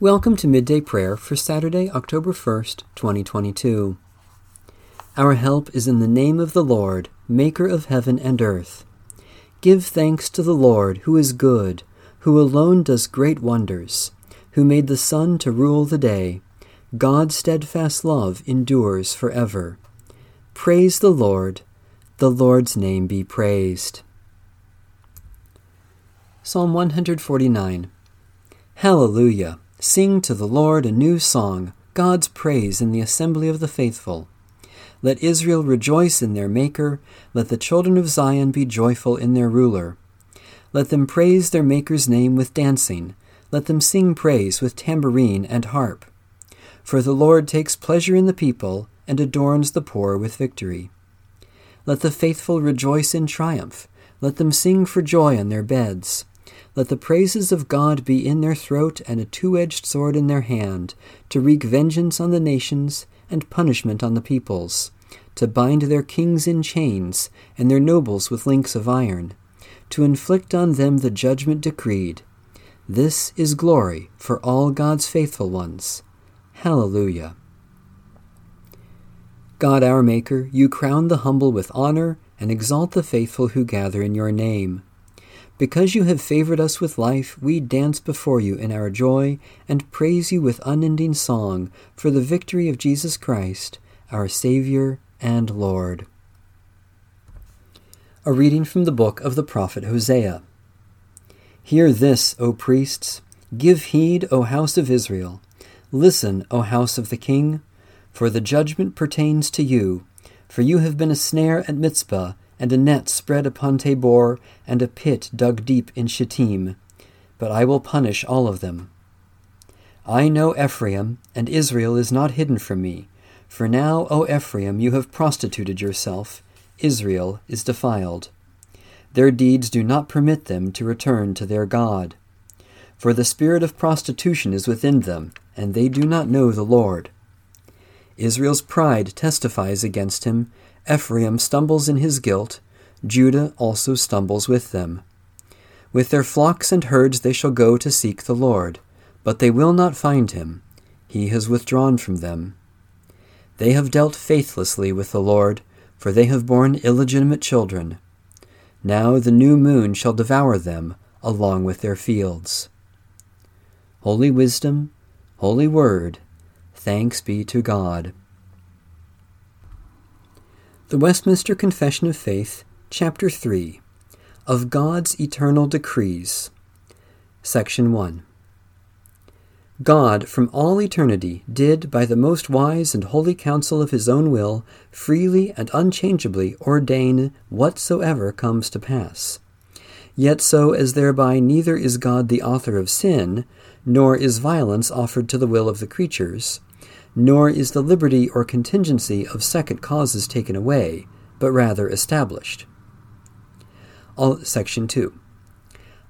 Welcome to Midday Prayer for Saturday, October 1st, 2022. Our help is in the name of the Lord, Maker of heaven and earth. Give thanks to the Lord, who is good, who alone does great wonders, who made the sun to rule the day. God's steadfast love endures forever. Praise the Lord. The Lord's name be praised. Psalm 149 Hallelujah! Sing to the Lord a new song, God's praise in the assembly of the faithful. Let Israel rejoice in their Maker, let the children of Zion be joyful in their ruler. Let them praise their Maker's name with dancing, let them sing praise with tambourine and harp. For the Lord takes pleasure in the people, and adorns the poor with victory. Let the faithful rejoice in triumph, let them sing for joy on their beds. Let the praises of God be in their throat and a two edged sword in their hand, to wreak vengeance on the nations and punishment on the peoples, to bind their kings in chains and their nobles with links of iron, to inflict on them the judgment decreed. This is glory for all God's faithful ones. Hallelujah. God our Maker, you crown the humble with honor and exalt the faithful who gather in your name. Because you have favored us with life, we dance before you in our joy and praise you with unending song for the victory of Jesus Christ, our Savior and Lord. A reading from the book of the prophet Hosea. Hear this, O priests. Give heed, O house of Israel. Listen, O house of the king, for the judgment pertains to you. For you have been a snare at Mizpah and a net spread upon Tabor, and a pit dug deep in Shittim. But I will punish all of them. I know Ephraim, and Israel is not hidden from me. For now, O Ephraim, you have prostituted yourself. Israel is defiled. Their deeds do not permit them to return to their God. For the spirit of prostitution is within them, and they do not know the Lord. Israel's pride testifies against him, Ephraim stumbles in his guilt, Judah also stumbles with them. With their flocks and herds they shall go to seek the Lord, but they will not find him. He has withdrawn from them. They have dealt faithlessly with the Lord, for they have borne illegitimate children. Now the new moon shall devour them along with their fields. Holy wisdom, holy word, thanks be to God. The Westminster Confession of Faith, Chapter 3 Of God's Eternal Decrees, Section 1 God, from all eternity, did, by the most wise and holy counsel of his own will, freely and unchangeably ordain whatsoever comes to pass. Yet so as thereby neither is God the author of sin, nor is violence offered to the will of the creatures, nor is the liberty or contingency of second causes taken away, but rather established. All, section 2.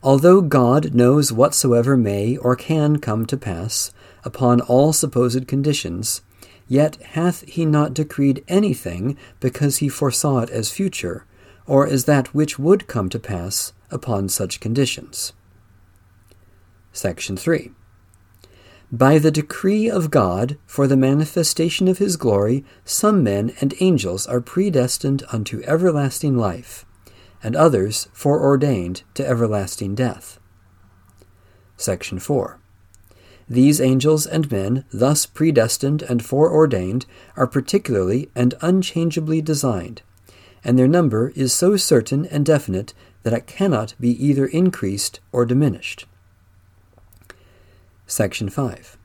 Although God knows whatsoever may or can come to pass upon all supposed conditions, yet hath he not decreed anything because he foresaw it as future, or as that which would come to pass upon such conditions. Section 3. By the decree of God, for the manifestation of his glory, some men and angels are predestined unto everlasting life, and others foreordained to everlasting death. Section 4. These angels and men, thus predestined and foreordained, are particularly and unchangeably designed, and their number is so certain and definite that it cannot be either increased or diminished. Section 5.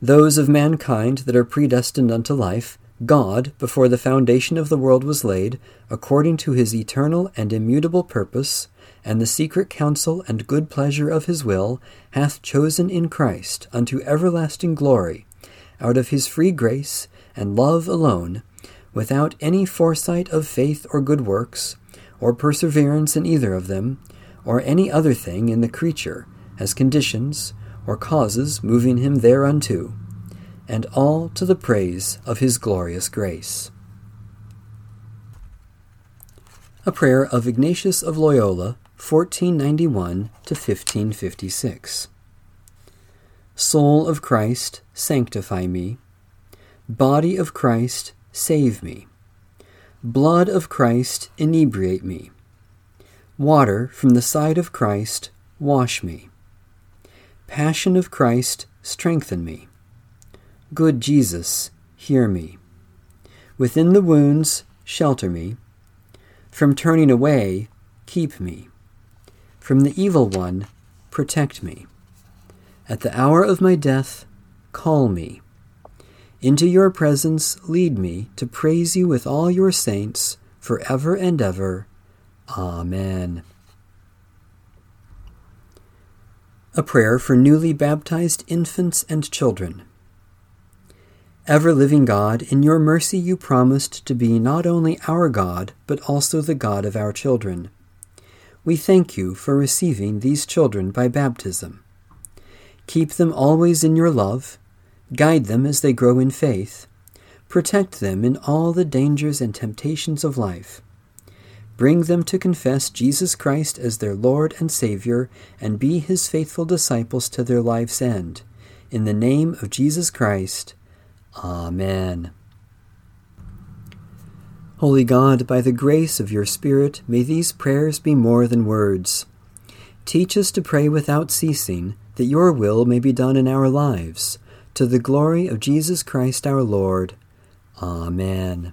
Those of mankind that are predestined unto life, God, before the foundation of the world was laid, according to his eternal and immutable purpose, and the secret counsel and good pleasure of his will, hath chosen in Christ unto everlasting glory, out of his free grace and love alone, without any foresight of faith or good works, or perseverance in either of them, or any other thing in the creature, as conditions, or causes moving him thereunto, and all to the praise of his glorious grace. A prayer of Ignatius of Loyola, 1491 to 1556. Soul of Christ, sanctify me. Body of Christ, save me. Blood of Christ, inebriate me. Water from the side of Christ, wash me. Passion of Christ, strengthen me. Good Jesus, hear me. Within the wounds, shelter me. From turning away, keep me. From the evil one, protect me. At the hour of my death, call me. Into your presence lead me to praise you with all your saints for ever and ever. Amen. A prayer for newly baptized infants and children. Ever living God, in your mercy you promised to be not only our God, but also the God of our children. We thank you for receiving these children by baptism. Keep them always in your love Guide them as they grow in faith. Protect them in all the dangers and temptations of life. Bring them to confess Jesus Christ as their Lord and Savior and be his faithful disciples to their life's end. In the name of Jesus Christ. Amen. Holy God, by the grace of your Spirit, may these prayers be more than words. Teach us to pray without ceasing, that your will may be done in our lives to the glory of Jesus Christ our Lord. Amen.